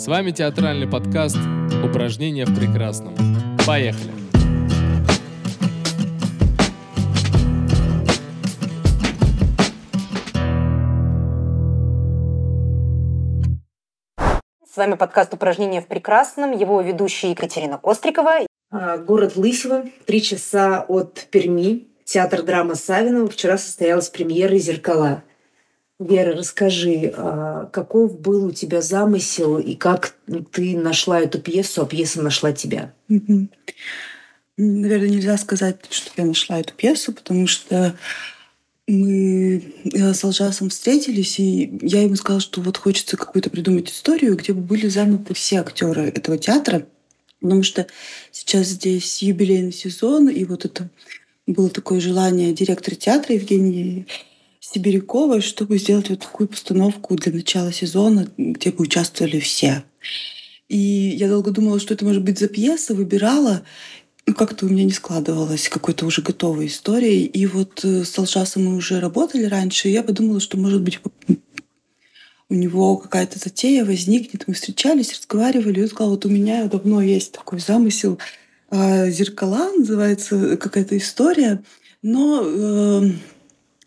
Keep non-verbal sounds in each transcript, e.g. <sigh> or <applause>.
С вами театральный подкаст «Упражнения в прекрасном». Поехали! С вами подкаст «Упражнения в прекрасном», его ведущая Екатерина Кострикова. А, город Лысьва, три часа от Перми, театр драмы Савинова. Вчера состоялась премьера «Зеркала». Вера, расскажи, а, каков был у тебя замысел и как ты нашла эту пьесу, а пьеса нашла тебя? Наверное, нельзя сказать, что я нашла эту пьесу, потому что мы э, с Алжасом встретились, и я ему сказала, что вот хочется какую-то придумать историю, где бы были заняты все актеры этого театра, потому что сейчас здесь юбилейный сезон, и вот это было такое желание директора театра Евгении Сибиряковой, чтобы сделать вот такую постановку для начала сезона, где бы участвовали все. И я долго думала, что это может быть за пьеса, выбирала. Ну, как-то у меня не складывалось какой-то уже готовой истории. И вот э, с Алшасом мы уже работали раньше, и я подумала, что, может быть, у него какая-то затея возникнет. Мы встречались, разговаривали, и он сказал, вот у меня давно есть такой замысел. А, «Зеркала» называется какая-то история, но э,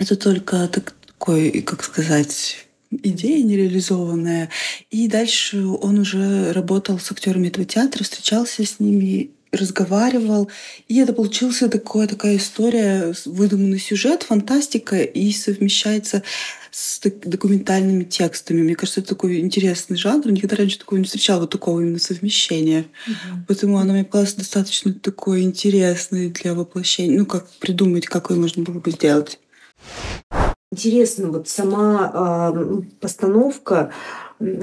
это только такой, как сказать, идея нереализованная. И дальше он уже работал с актерами этого театра, встречался с ними, разговаривал. И это получился такое, такая история, выдуманный сюжет, фантастика, и совмещается с документальными текстами. Мне кажется, это такой интересный жанр. Никогда раньше такого не встречала, вот такого именно совмещения. Угу. Поэтому оно мне показалось достаточно такой интересный для воплощения. Ну, как придумать, как его можно было бы сделать. Интересно, вот сама э, постановка,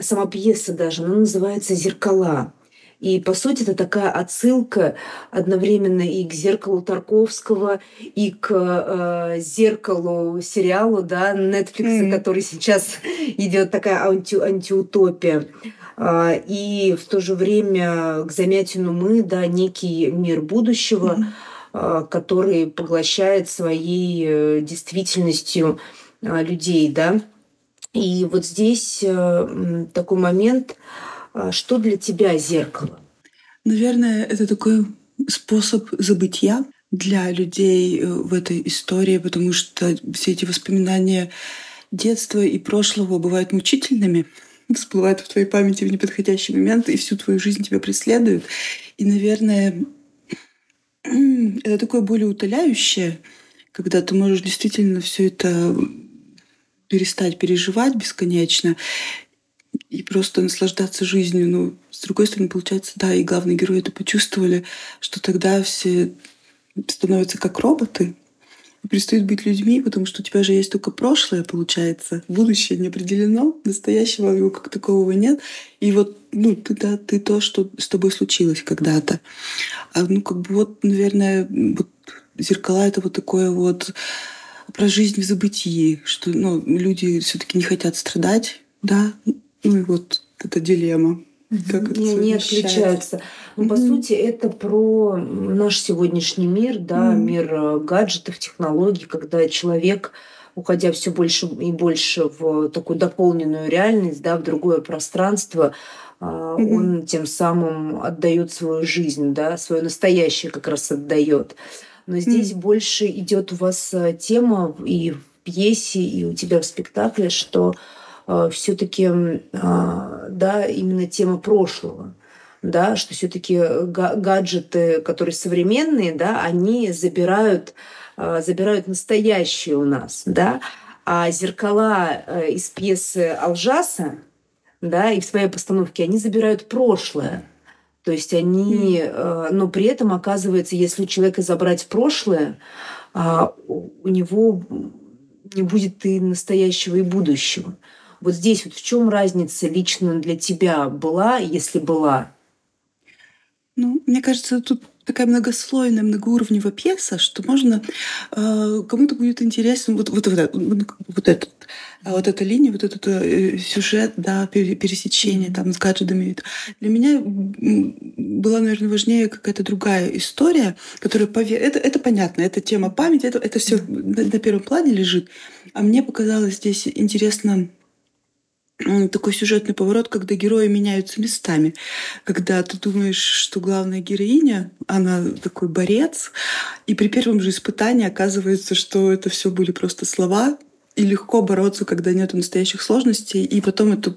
сама пьеса даже, она называется «Зеркала». И, по сути, это такая отсылка одновременно и к зеркалу Тарковского, и к э, зеркалу сериалу да, Netflix, mm. который сейчас идет такая анти, антиутопия. Э, и в то же время к Замятину мы, да, некий мир будущего. Mm а, который поглощает своей э, действительностью а, людей, да. И вот здесь э, такой момент, что для тебя зеркало? Наверное, это такой способ забытия для людей э, в этой истории, потому что все эти воспоминания детства и прошлого бывают мучительными, <laughs> всплывают в твоей памяти в неподходящий момент и всю твою жизнь тебя преследуют. И, наверное, <clears throat> это такое более утоляющее, когда ты можешь действительно все это перестать переживать бесконечно и просто наслаждаться жизнью. Но с другой стороны, получается, да, и главные герои это почувствовали, что тогда все становятся как роботы, перестают быть людьми, потому что у тебя же есть только прошлое, получается. Будущее не определено, настоящего его как такового нет. И вот, ну, ты, да, ты то, что с тобой случилось когда-то. А, ну, как бы вот, наверное, вот зеркала — это вот такое вот про жизнь в забытии, что ну, люди все таки не хотят страдать, да, ну и вот эта дилемма. Как не, не отключаются. Но, ну, по сути, это про наш сегодняшний мир, да, мир э, гаджетов, технологий, когда человек уходя все больше и больше в такую дополненную реальность, да, в другое пространство, mm-hmm. он тем самым отдает свою жизнь, да, свое настоящее как раз отдает. Но здесь mm-hmm. больше идет у вас э, тема и в пьесе, и у тебя в спектакле, что все-таки, а, да, именно тема прошлого да, что все-таки гаджеты, которые современные, да, они забирают, а, забирают настоящее у нас, да, а зеркала э, из пьесы Алжаса, да, и в своей постановке они забирают прошлое. То есть они, но при этом оказывается, если у человека забрать прошлое, а, у него не будет и настоящего, и будущего. Вот здесь вот в чем разница лично для тебя была, если была? Ну, мне кажется, тут такая многослойная, многоуровневая пьеса, что можно э, кому-то будет интересен вот, вот, вот, вот, вот этот а вот эта линия, вот этот э, сюжет, да, пересечение там с гаджетами. Для меня была, наверное, важнее какая-то другая история, которая пове... это, это понятно, это тема памяти, это, это все на, на первом плане лежит. А мне показалось здесь интересно такой сюжетный поворот, когда герои меняются местами. Когда ты думаешь, что главная героиня, она такой борец, и при первом же испытании оказывается, что это все были просто слова, и легко бороться, когда нет настоящих сложностей, и потом эту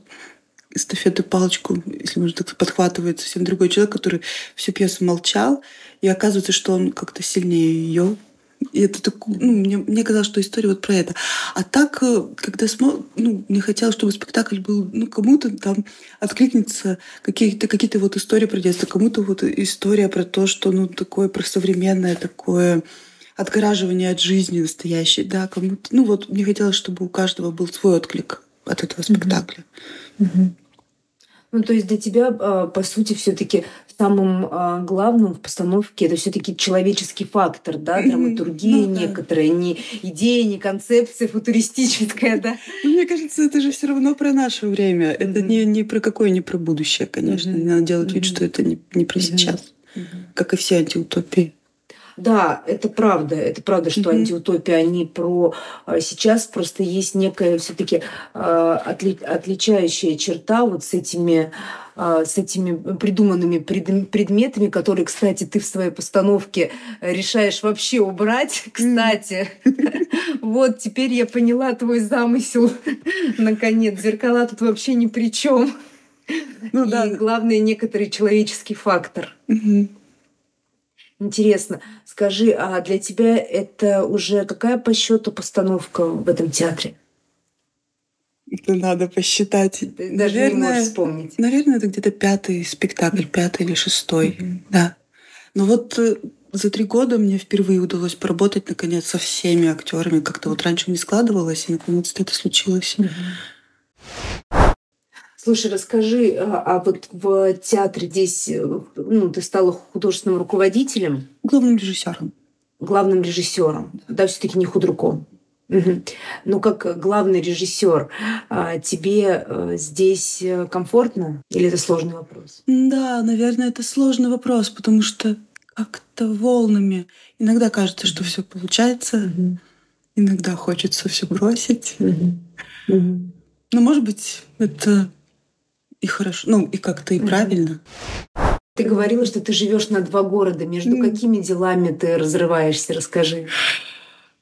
эстафету палочку, если можно так подхватывает совсем другой человек, который всю пьесу молчал, и оказывается, что он как-то сильнее ее и это так, ну, мне, мне казалось, что история вот про это. А так, э, когда смо... ну, мне хотелось, чтобы спектакль был, ну, кому-то там откликнется какие-то какие вот истории про детство, кому-то вот история про то, что, ну, такое про современное такое отгораживание от жизни настоящей, да, кому-то. Ну, вот мне хотелось, чтобы у каждого был свой отклик от этого спектакля. Mm-hmm. Ну, то есть для тебя, а, по сути, все-таки самым а, главным в постановке это все-таки человеческий фактор, да, драматургия ну, некоторая, да. не идея, не концепция футуристическая, да. Ну, мне кажется, это же все равно про наше время. Mm-hmm. Это не, не про какое, не про будущее, конечно. Mm-hmm. Надо делать вид, что это не, не про сейчас, как и все антиутопии. Да, это правда. Это правда, что mm-hmm. антиутопия, они про а, сейчас просто есть некая все-таки а, отли, отличающая черта вот с этими а, с этими придуманными предметами, которые, кстати, ты в своей постановке решаешь вообще убрать. <laughs> Кстати, вот теперь я поняла твой замысел. <laughs> Наконец, зеркала тут вообще ни при чем. Ну, И да. главное, некоторый человеческий фактор. Интересно, скажи, а для тебя это уже какая по счету постановка в этом театре? Это надо посчитать. Ты даже наверное, не можешь вспомнить. Наверное, это где-то пятый спектакль, пятый или шестой. Mm-hmm. Да. Но вот э, за три года мне впервые удалось поработать наконец со всеми актерами. Как-то вот раньше не складывалось, и наконец-то это случилось. Mm-hmm. Слушай, расскажи, а, а вот в театре здесь э, ну, ты стала художественным руководителем? Главным режиссером. Главным режиссером. Да, все-таки не худруком. Угу. Ну, как главный режиссер, а, тебе э, здесь э, комфортно или это сложный вопрос? Да, наверное, это сложный вопрос, потому что как-то волнами. Иногда кажется, что все получается, угу. иногда хочется все бросить. Угу. Но, может быть, это и хорошо, ну и как-то и правильно. Ты говорила, что ты живешь на два города. Между mm. какими делами ты разрываешься? Расскажи.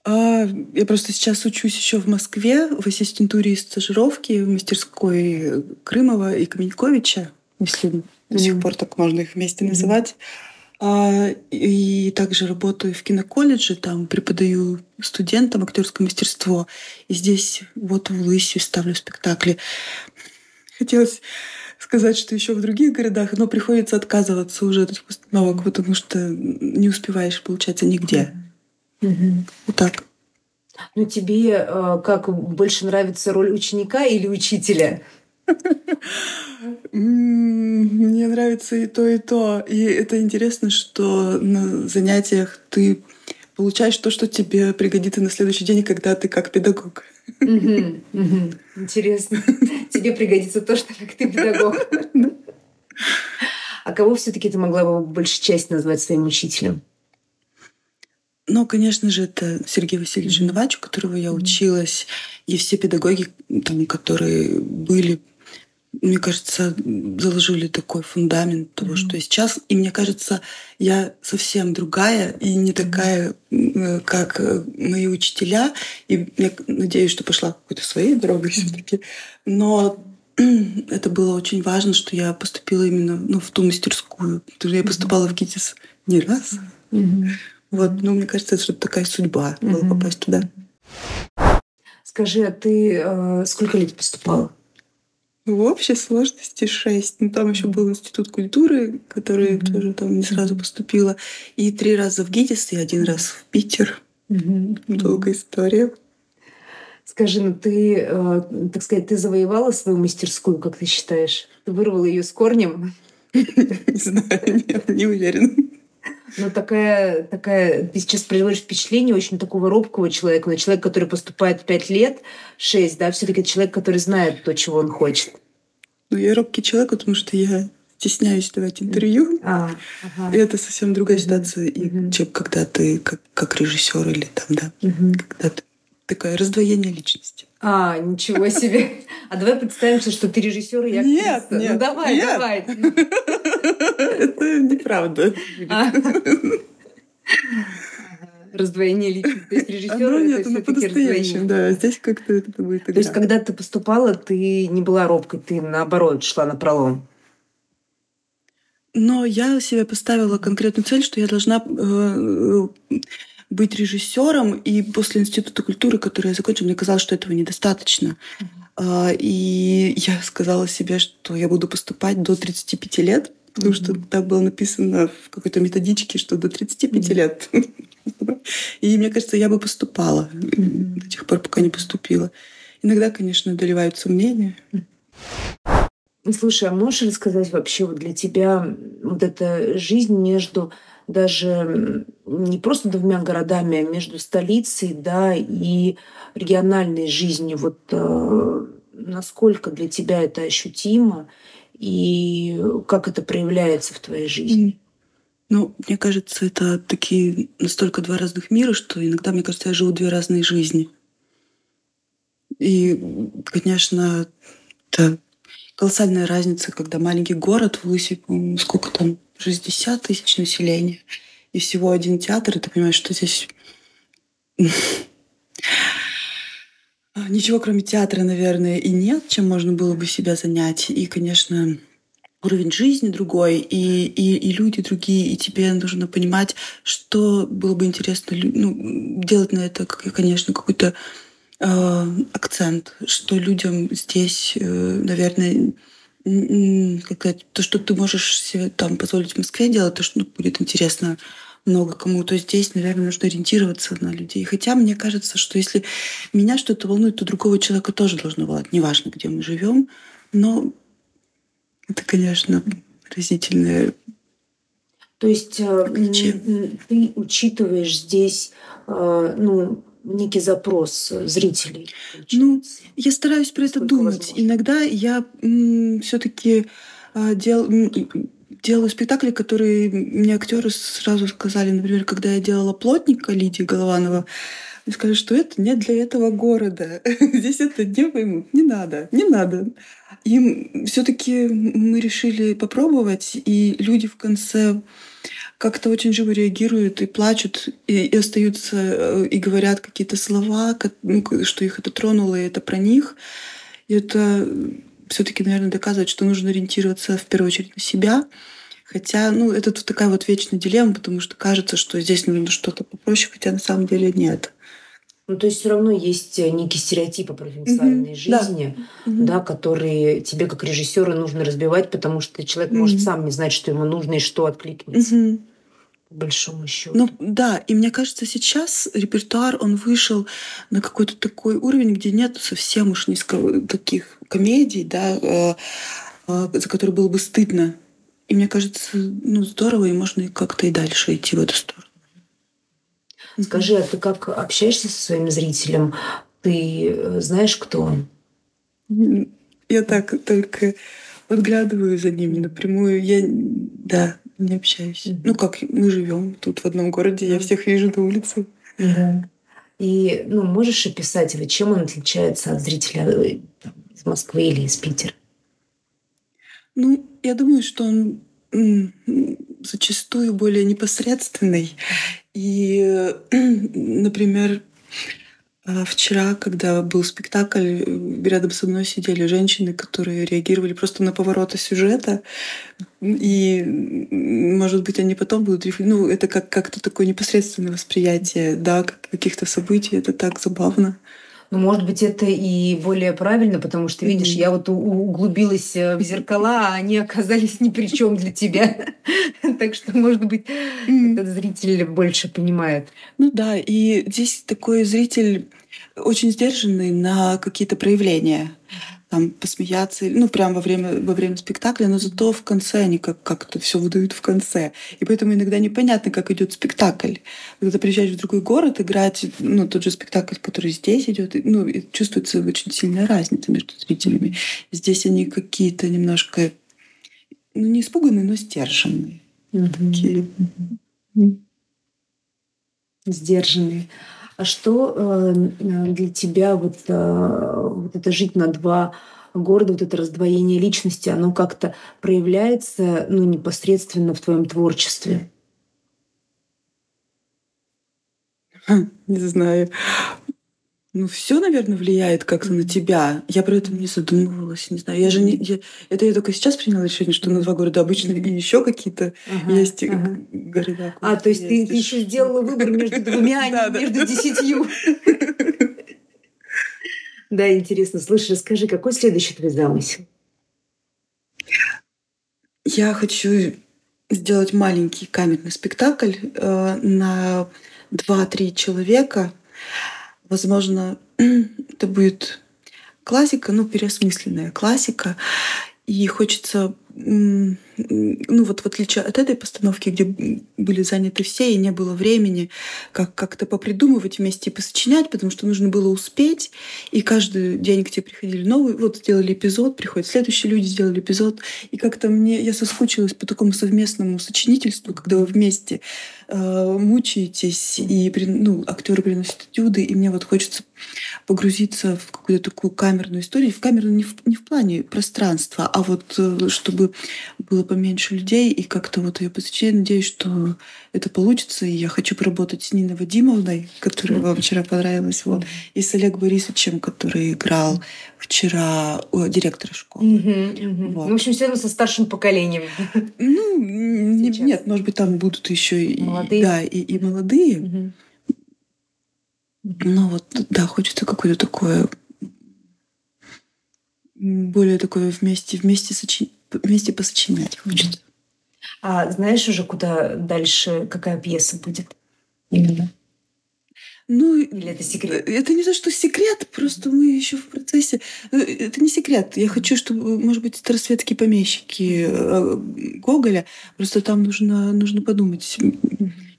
А, я просто сейчас учусь еще в Москве в ассистентуре и стажировки в мастерской Крымова и Каменьковича, если mm. до сих пор так можно их вместе mm. называть. А, и также работаю в киноколледже, там преподаю студентам актерское мастерство. И здесь вот в Лысе ставлю спектакли. Хотелось сказать, что еще в других городах, но приходится отказываться уже от этих установок, потому что не успеваешь, получается, нигде. Mm-hmm. Вот так. Ну, тебе э, как больше нравится роль ученика или учителя? <laughs> Мне нравится и то, и то. И это интересно, что на занятиях ты получаешь то, что тебе пригодится на следующий день, когда ты как педагог. Интересно. Тебе пригодится то, что как ты педагог. А кого все-таки ты могла бы большей часть назвать своим учителем? Ну, конечно же, это Сергей Васильевич Женовач, у которого я училась, и все педагоги, там, которые были мне кажется, заложили такой фундамент того, mm-hmm. что сейчас. И мне кажется, я совсем другая и не такая, mm-hmm. как э, мои учителя. И я надеюсь, что пошла какой-то своей дорогой mm-hmm. все-таки. Но <clears throat> это было очень важно, что я поступила именно ну, в ту мастерскую. Потому что я поступала в ГИТИС не раз. Mm-hmm. Вот, ну, мне кажется, это такая судьба mm-hmm. была попасть туда. Скажи, а ты э, сколько лет поступала? В общей сложности шесть. Ну, там еще был институт культуры, который mm-hmm. тоже там не сразу поступила. И три раза в ГИТИС и один раз в Питер. Mm-hmm. Долгая история. Скажи, ну ты, э, так сказать, ты завоевала свою мастерскую, как ты считаешь? Ты вырвала ее с корнем? <laughs> Не знаю, не уверена. Ну, такая, такая, ты сейчас производишь впечатление очень такого робкого человека, но человек, который поступает пять лет, шесть, да, все таки человек, который знает то, чего он хочет. Ну, я робкий человек, потому что я стесняюсь давать интервью. А, ага. И это совсем другая ситуация, mm чем когда ты как, как режиссер или там, да, mm когда ты такое раздвоение личности. А, ничего себе. <laughs> А давай представим, что ты режиссер и я Нет, актриса. нет, Ну давай, нет. давай. Это неправда. А. Раздвоение личности. То есть режиссер Оно это нет, оно по-настоящему, раздвоение. да. Здесь как-то это будет То есть, когда ты поступала, ты не была робкой, ты наоборот шла на пролом. Но я себе поставила конкретную цель, что я должна э, быть режиссером, и после Института культуры, который я закончила, мне казалось, что этого недостаточно. А, И я сказала себе, что я буду поступать до 35 лет, потому что так было написано в какой-то методичке, что до 35 Мгм. лет. И мне кажется, я бы поступала до тех пор, пока не поступила. Иногда, конечно, одолевают сомнения. Слушай, а можешь рассказать вообще вот для тебя вот эта жизнь между даже не просто двумя городами, а между столицей, да, и региональной жизнью. Вот э, насколько для тебя это ощутимо и как это проявляется в твоей жизни? Ну, мне кажется, это такие настолько два разных мира, что иногда, мне кажется, я живу две разные жизни. И, конечно, это колоссальная разница, когда маленький город в Лысе, сколько там, 60 тысяч населения, и всего один театр, и ты понимаешь, что здесь ничего, кроме театра, наверное, и нет, чем можно было бы себя занять. И, конечно, уровень жизни другой, и, и, и люди другие, и тебе нужно понимать, что было бы интересно ну, делать на это, конечно, какой-то э, акцент, что людям здесь, э, наверное, как сказать, то, что ты можешь себе там позволить в Москве делать, то, что ну, будет интересно много кому, то здесь, наверное, нужно ориентироваться на людей. Хотя мне кажется, что если меня что-то волнует, то другого человека тоже должно волновать. Неважно, где мы живем, но это, конечно, разительное. То есть э, Отличие. м, м, ты учитываешь здесь э, ну, некий запрос э, зрителей. Ну. Я стараюсь про это Насколько думать. возможно. Иногда я все-таки делаю спектакли, которые мне актеры сразу сказали, например, когда я делала плотника Лидии Голованова, они сказали, что это не для этого города. <laughs> Здесь это не поймут. Не надо, не надо. Им все-таки мы решили попробовать, и люди в конце как-то очень живо реагируют и плачут, и, и остаются, э, и говорят какие-то слова, ко- ну, что их это тронуло, и это про них. И это все-таки, наверное, доказывает, что нужно ориентироваться в первую очередь на себя. Хотя, ну, это тут такая вот вечная дилемма, потому что кажется, что здесь нужно что-то попроще, хотя на самом деле нет. Ну, то есть все равно есть э, некие стереотипы провинциальной Мгм, да. жизни, да. которые тебе как режиссеру нужно разбивать, потому что человек может Мгм. сам не знать, что ему нужно и что откликнется, Мгм. По большому счету. Ну да, и мне кажется, сейчас репертуар, он вышел на какой-то такой уровень, где нет совсем уж низко таких комедий, да, э, э, за которые было бы стыдно. И мне кажется, ну здорово, и можно и как-то и дальше идти в эту сторону. Скажи, а ты как общаешься со своим зрителем? Ты э, знаешь, кто он? Я так только подглядываю за ними напрямую. Я, да, не общаюсь. Мгм. Ну как, мы живем тут в одном городе, я всех вижу на улице. Да. И ну, можешь описать, вот чем он отличается от зрителя э, там, из Москвы или из Питера? Ну, я думаю, что он зачастую более непосредственный. И, <clears throat> например, вчера, когда был спектакль, э, рядом со мной сидели женщины, которые реагировали просто на повороты сюжета. И, может быть, они потом будут... Ну, это как- как-то такое непосредственное восприятие, да, как- каких-то событий. Это так забавно. Ну, может быть, это и более правильно, потому что, видишь, я вот углубилась э, в зеркала, а они оказались ни при чем для тебя. <laughs> Так что, может быть, этот зритель больше понимает. Ну да, и здесь такой зритель очень сдержанный на какие-то проявления. Там посмеяться, ну, прям во время, во время спектакля, но зато в конце они как- как-то все выдают в конце. И поэтому иногда непонятно, как идет спектакль. Когда приезжаешь в другой город играть, ну, тот же спектакль, который здесь идет, ну, чувствуется очень сильная разница между зрителями. Здесь они какие-то немножко, ну, не испуганные, но сдержанные. Такие. Сдержанные. А что э, для тебя вот, э, вот это жить на два города, вот это раздвоение личности, оно как-то проявляется ну, непосредственно в твоем творчестве? Не знаю. Ну, все, наверное, влияет как-то на тебя. Я про это не задумывалась, не знаю. Я же не. Я, это я только сейчас приняла решение, что на два города обычно и еще какие-то ага, есть ага. города. А, то есть ты, ты еще сделала выбор между двумя, а не между десятью. Да, интересно. Слушай, расскажи, какой следующий твой замысел? Я хочу сделать маленький камерный спектакль э, на два-три человека Возможно, <clears throat> это будет классика, ну, переосмысленная классика. И хочется ну вот в отличие от этой постановки, где были заняты все и не было времени как как-то попридумывать вместе и посочинять, потому что нужно было успеть, и каждый день к тебе приходили новые, вот сделали эпизод, приходят следующие люди, сделали эпизод, и как-то мне я соскучилась по такому совместному сочинительству, когда вы вместе э, мучаетесь и ну актеры приносят этюды, и мне вот хочется погрузиться в какую-то такую камерную историю, в камерную не в, не в плане пространства, а вот э, чтобы было поменьше людей, и как-то вот я посвящаю, надеюсь, что это получится, и я хочу поработать с Ниной Вадимовной, которая вам вчера понравилась, вот, и с Олегом Борисовичем, который играл вчера у директора школы. Вот. Ну, в общем, все равно со старшим поколением. Ну, нет, может быть, там будут еще и молодые, да, и, и молодые. Но вот, да, хочется какое-то такое более такое вместе, вместе, сочи... вместе посочинять хочется. А знаешь уже, куда дальше, какая пьеса будет именно? Ну, Или это секрет? Это не то, что секрет, просто мы еще в процессе. Э, это не секрет. Я хочу, чтобы, может быть, старосветские помещики э, Гоголя. Просто там нужно, нужно подумать,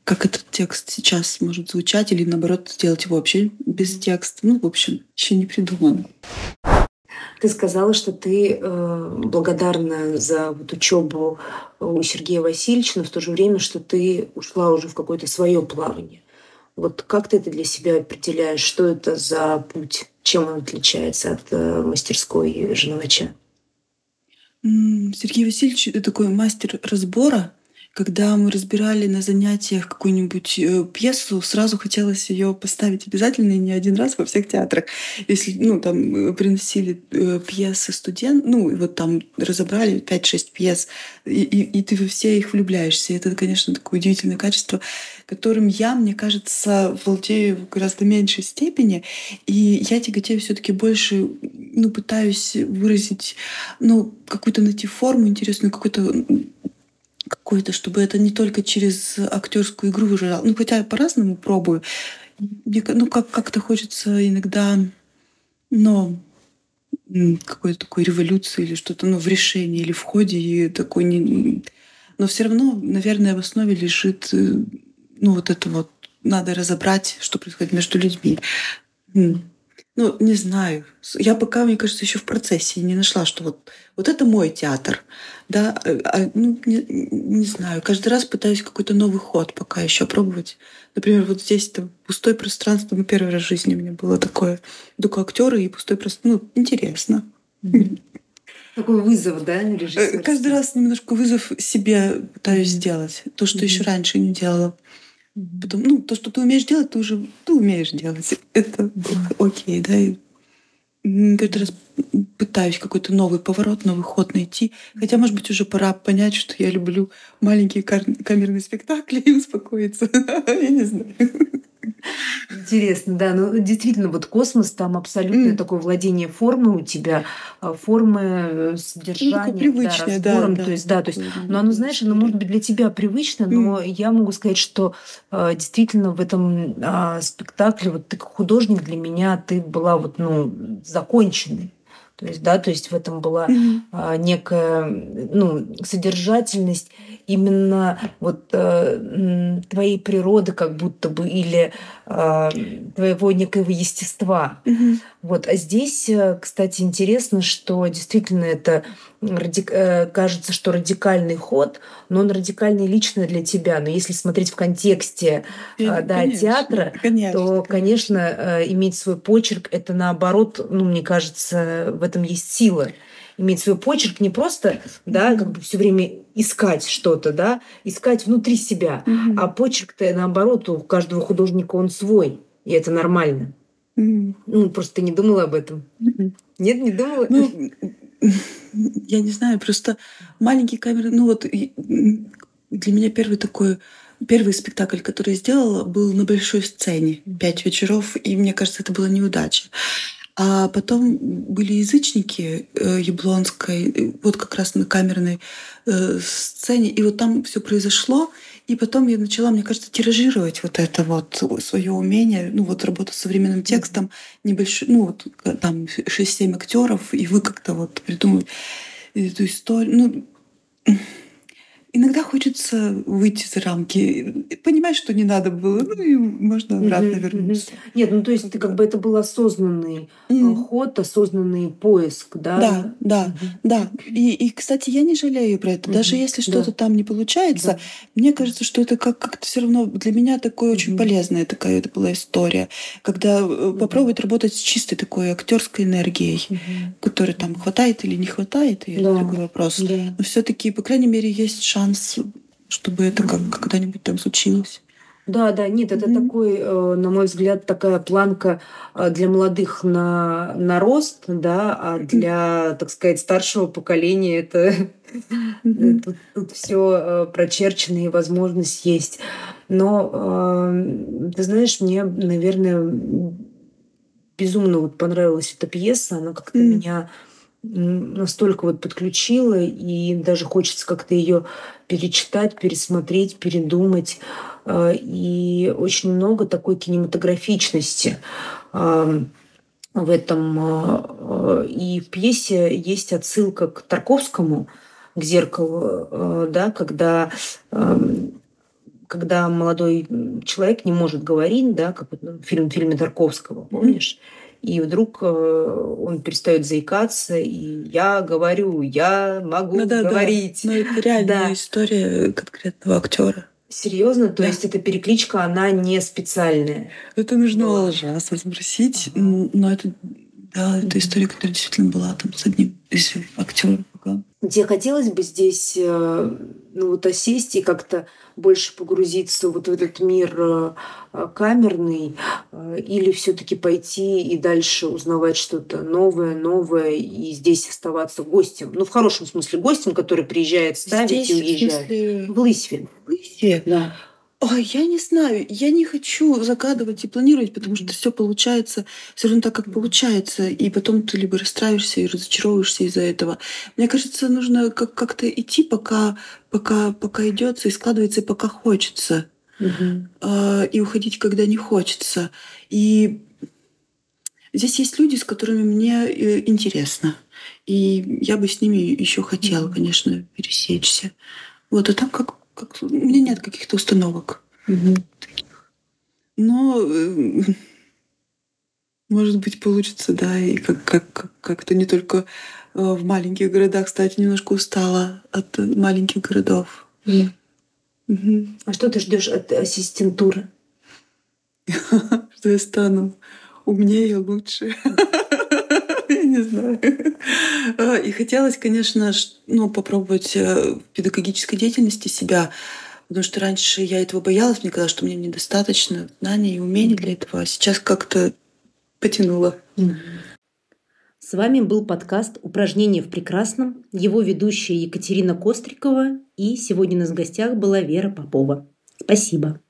как этот текст сейчас может звучать, или наоборот сделать его вообще без текста. Ну, в общем, еще не придумано. Ты сказала, что ты э, благодарна за вот учебу у Сергея Васильевича, но в то же время, что ты ушла уже в какое-то свое плавание. Вот как ты это для себя определяешь? Что это за путь? Чем он отличается от э, мастерской Женовача? Сергей Васильевич — такой мастер разбора когда мы разбирали на занятиях какую-нибудь э, пьесу, сразу хотелось ее поставить обязательно и не один раз во всех театрах. Если, ну, там э, приносили э, пьесы студент, ну, и вот там разобрали 5-6 пьес, и, и, и ты во все их влюбляешься. И это, конечно, такое удивительное качество, которым я, мне кажется, владею в гораздо меньшей степени. И я тяготею все таки больше, ну, пытаюсь выразить, ну, какую-то найти форму интересную, какой-то какой-то, чтобы это не только через актерскую игру уже, ну хотя я по-разному пробую, мне, ну как как-то хочется иногда, но какой-то такой революции или что-то, ну в решении или в ходе и такой не, но все равно, наверное, в основе лежит, э, ну вот это вот надо разобрать, что происходит между людьми. Ну, не знаю. Я пока, мне кажется, еще в процессе не нашла, что вот, вот это мой театр. Да, а, а ну, не, не знаю. Каждый раз пытаюсь какой-то новый ход пока еще пробовать. Например, вот здесь это пустое пространство. Ну, первый раз в жизни у меня было такое. Только актеры и пустое пространство. Ну, интересно. Такой вызов, да? Э, каждый раз немножко вызов себе пытаюсь сделать. То, что еще раньше не делала. Потом, ну, то, что ты умеешь делать, ты уже ты умеешь делать. <laughs> Это окей, да. И каждый раз пытаюсь какой-то новый поворот, новый ход найти. Хотя, может быть, уже пора понять, что я люблю маленькие камерные спектакли и успокоиться. <laughs> Я не знаю. Интересно, да. Ну, действительно, вот космос, там абсолютное mm. такое владение формы у тебя, а, формы э, содержания, привычное, да, разбором. Да, то есть, да, то есть, но оно, знаешь, оно может быть для тебя привычно, но mm. я могу сказать, что э, действительно в этом э, спектакле, вот ты как художник для меня, ты была вот, ну, законченной. То есть, да, то есть в этом была mm-hmm. некая ну, содержательность именно вот а, твоей природы как будто бы или а, твоего некоего естества. Mm-hmm. Вот. А здесь, э, кстати, интересно, что действительно это радик... Э, кажется, что радикальный ход, но он радикальный лично для тебя. Но если смотреть в контексте Конечно, да, театра, конечно, то, конечно, иметь свой почерк это наоборот, ну, мне кажется, в этом есть сила иметь свой почерк, не просто, да, как бы все время искать что-то, да, искать внутри себя, mm-hmm. а почерк-то наоборот у каждого художника он свой, и это нормально. Mm-hmm. Ну, просто ты не думала об этом? Mm-hmm. Нет, не думала? Ну, я не знаю, просто маленькие камеры, ну вот для меня первый такой Первый спектакль, который я сделала, был на большой сцене. Пять вечеров, и мне кажется, это была неудача. А потом были язычники э, Яблонской, э, вот как раз на камерной э, сцене, и вот там все произошло, и потом я начала, мне кажется, тиражировать вот это вот свое умение, ну вот работа с современным текстом, небольшой, ну вот там 6-7 актеров, и вы как-то вот придумали эту историю. Ну, иногда хочется выйти за рамки, понимать, что не надо было, ну и можно обратно mm-hmm, вернуться. Нет, ну то есть ты как бы это был осознанный mm-hmm. ход, осознанный поиск, да? Да, да, mm-hmm. да. И, и, кстати, я не жалею про это. Mm-hmm. Даже если что-то да. там не получается, да. мне кажется, что это как- как-то все равно для меня такое mm-hmm. очень полезная такая это была история, когда mm-hmm. попробовать работать с чистой такой актерской энергией, mm-hmm. которой там хватает или не хватает, и да. это другой вопрос. Да. Но все-таки, по крайней мере, есть шанс шанс, чтобы это как когда-нибудь там случилось. Да, да, нет, это mm-hmm. такой, э, на мой взгляд, такая планка э, для молодых на, на рост, да, а для, так сказать, старшего поколения это mm-hmm. тут, тут все прочерчено и возможность есть. Но ты знаешь, мне, наверное, безумно вот понравилась эта пьеса, она как-то mm-hmm. меня настолько вот подключила, и даже хочется как-то ее перечитать, пересмотреть, передумать. А, и очень много такой кинематографичности а, в этом. А, и в пьесе есть отсылка к Тарковскому, к зеркалу, да, когда когда молодой человек не может говорить, да, как вот в фильме, в фильме Тарковского, помнишь? Mm-hmm и вдруг э, он перестает заикаться, и я говорю, я могу ну, да, говорить. Да. Ну, это реальная да. история конкретного актера. Серьезно? То да. есть эта перекличка, она не специальная? Это нужно да. ужасно спросить, ага. но это, да, это история, которая действительно была там с одним из актеров. Тебе хотелось бы здесь э, ну, вот осесть и как-то больше погрузиться вот в этот мир э, камерный, э, или все-таки пойти и дальше узнавать что-то новое, новое, и здесь оставаться гостем. Ну, в хорошем смысле гостем, который приезжает ставить здесь, и уезжает. В, смысле... в Лысьве. В Лысьве? Да. Ой, я не знаю, я не хочу загадывать и планировать, потому что все получается все равно так, как получается, и потом ты либо расстраиваешься и разочаровываешься из-за этого. Мне кажется, нужно как- как-то идти, пока, пока, пока идется и складывается, и пока хочется, угу. и уходить, когда не хочется. И здесь есть люди, с которыми мне э, интересно, и я бы с ними еще хотела, конечно, пересечься. Вот, а там как как, у меня нет каких-то установок угу. таких. Но э, может быть получится, да, и как, как, как-то не только э, в маленьких городах, кстати, немножко устала от маленьких городов. Mm. Угу. А что ты ждешь от ассистентуры? <laughs> Что я стану умнее, лучше. <laughs> Не знаю. А, и хотелось, конечно, ну, попробовать э, в педагогической деятельности себя, потому что раньше я этого боялась, мне казалось, что мне недостаточно знаний и умений для этого, а сейчас как-то потянуло. С вами был подкаст «Упражнения в прекрасном», его ведущая Екатерина Кострикова, и сегодня у нас в гостях была Вера Попова. Спасибо.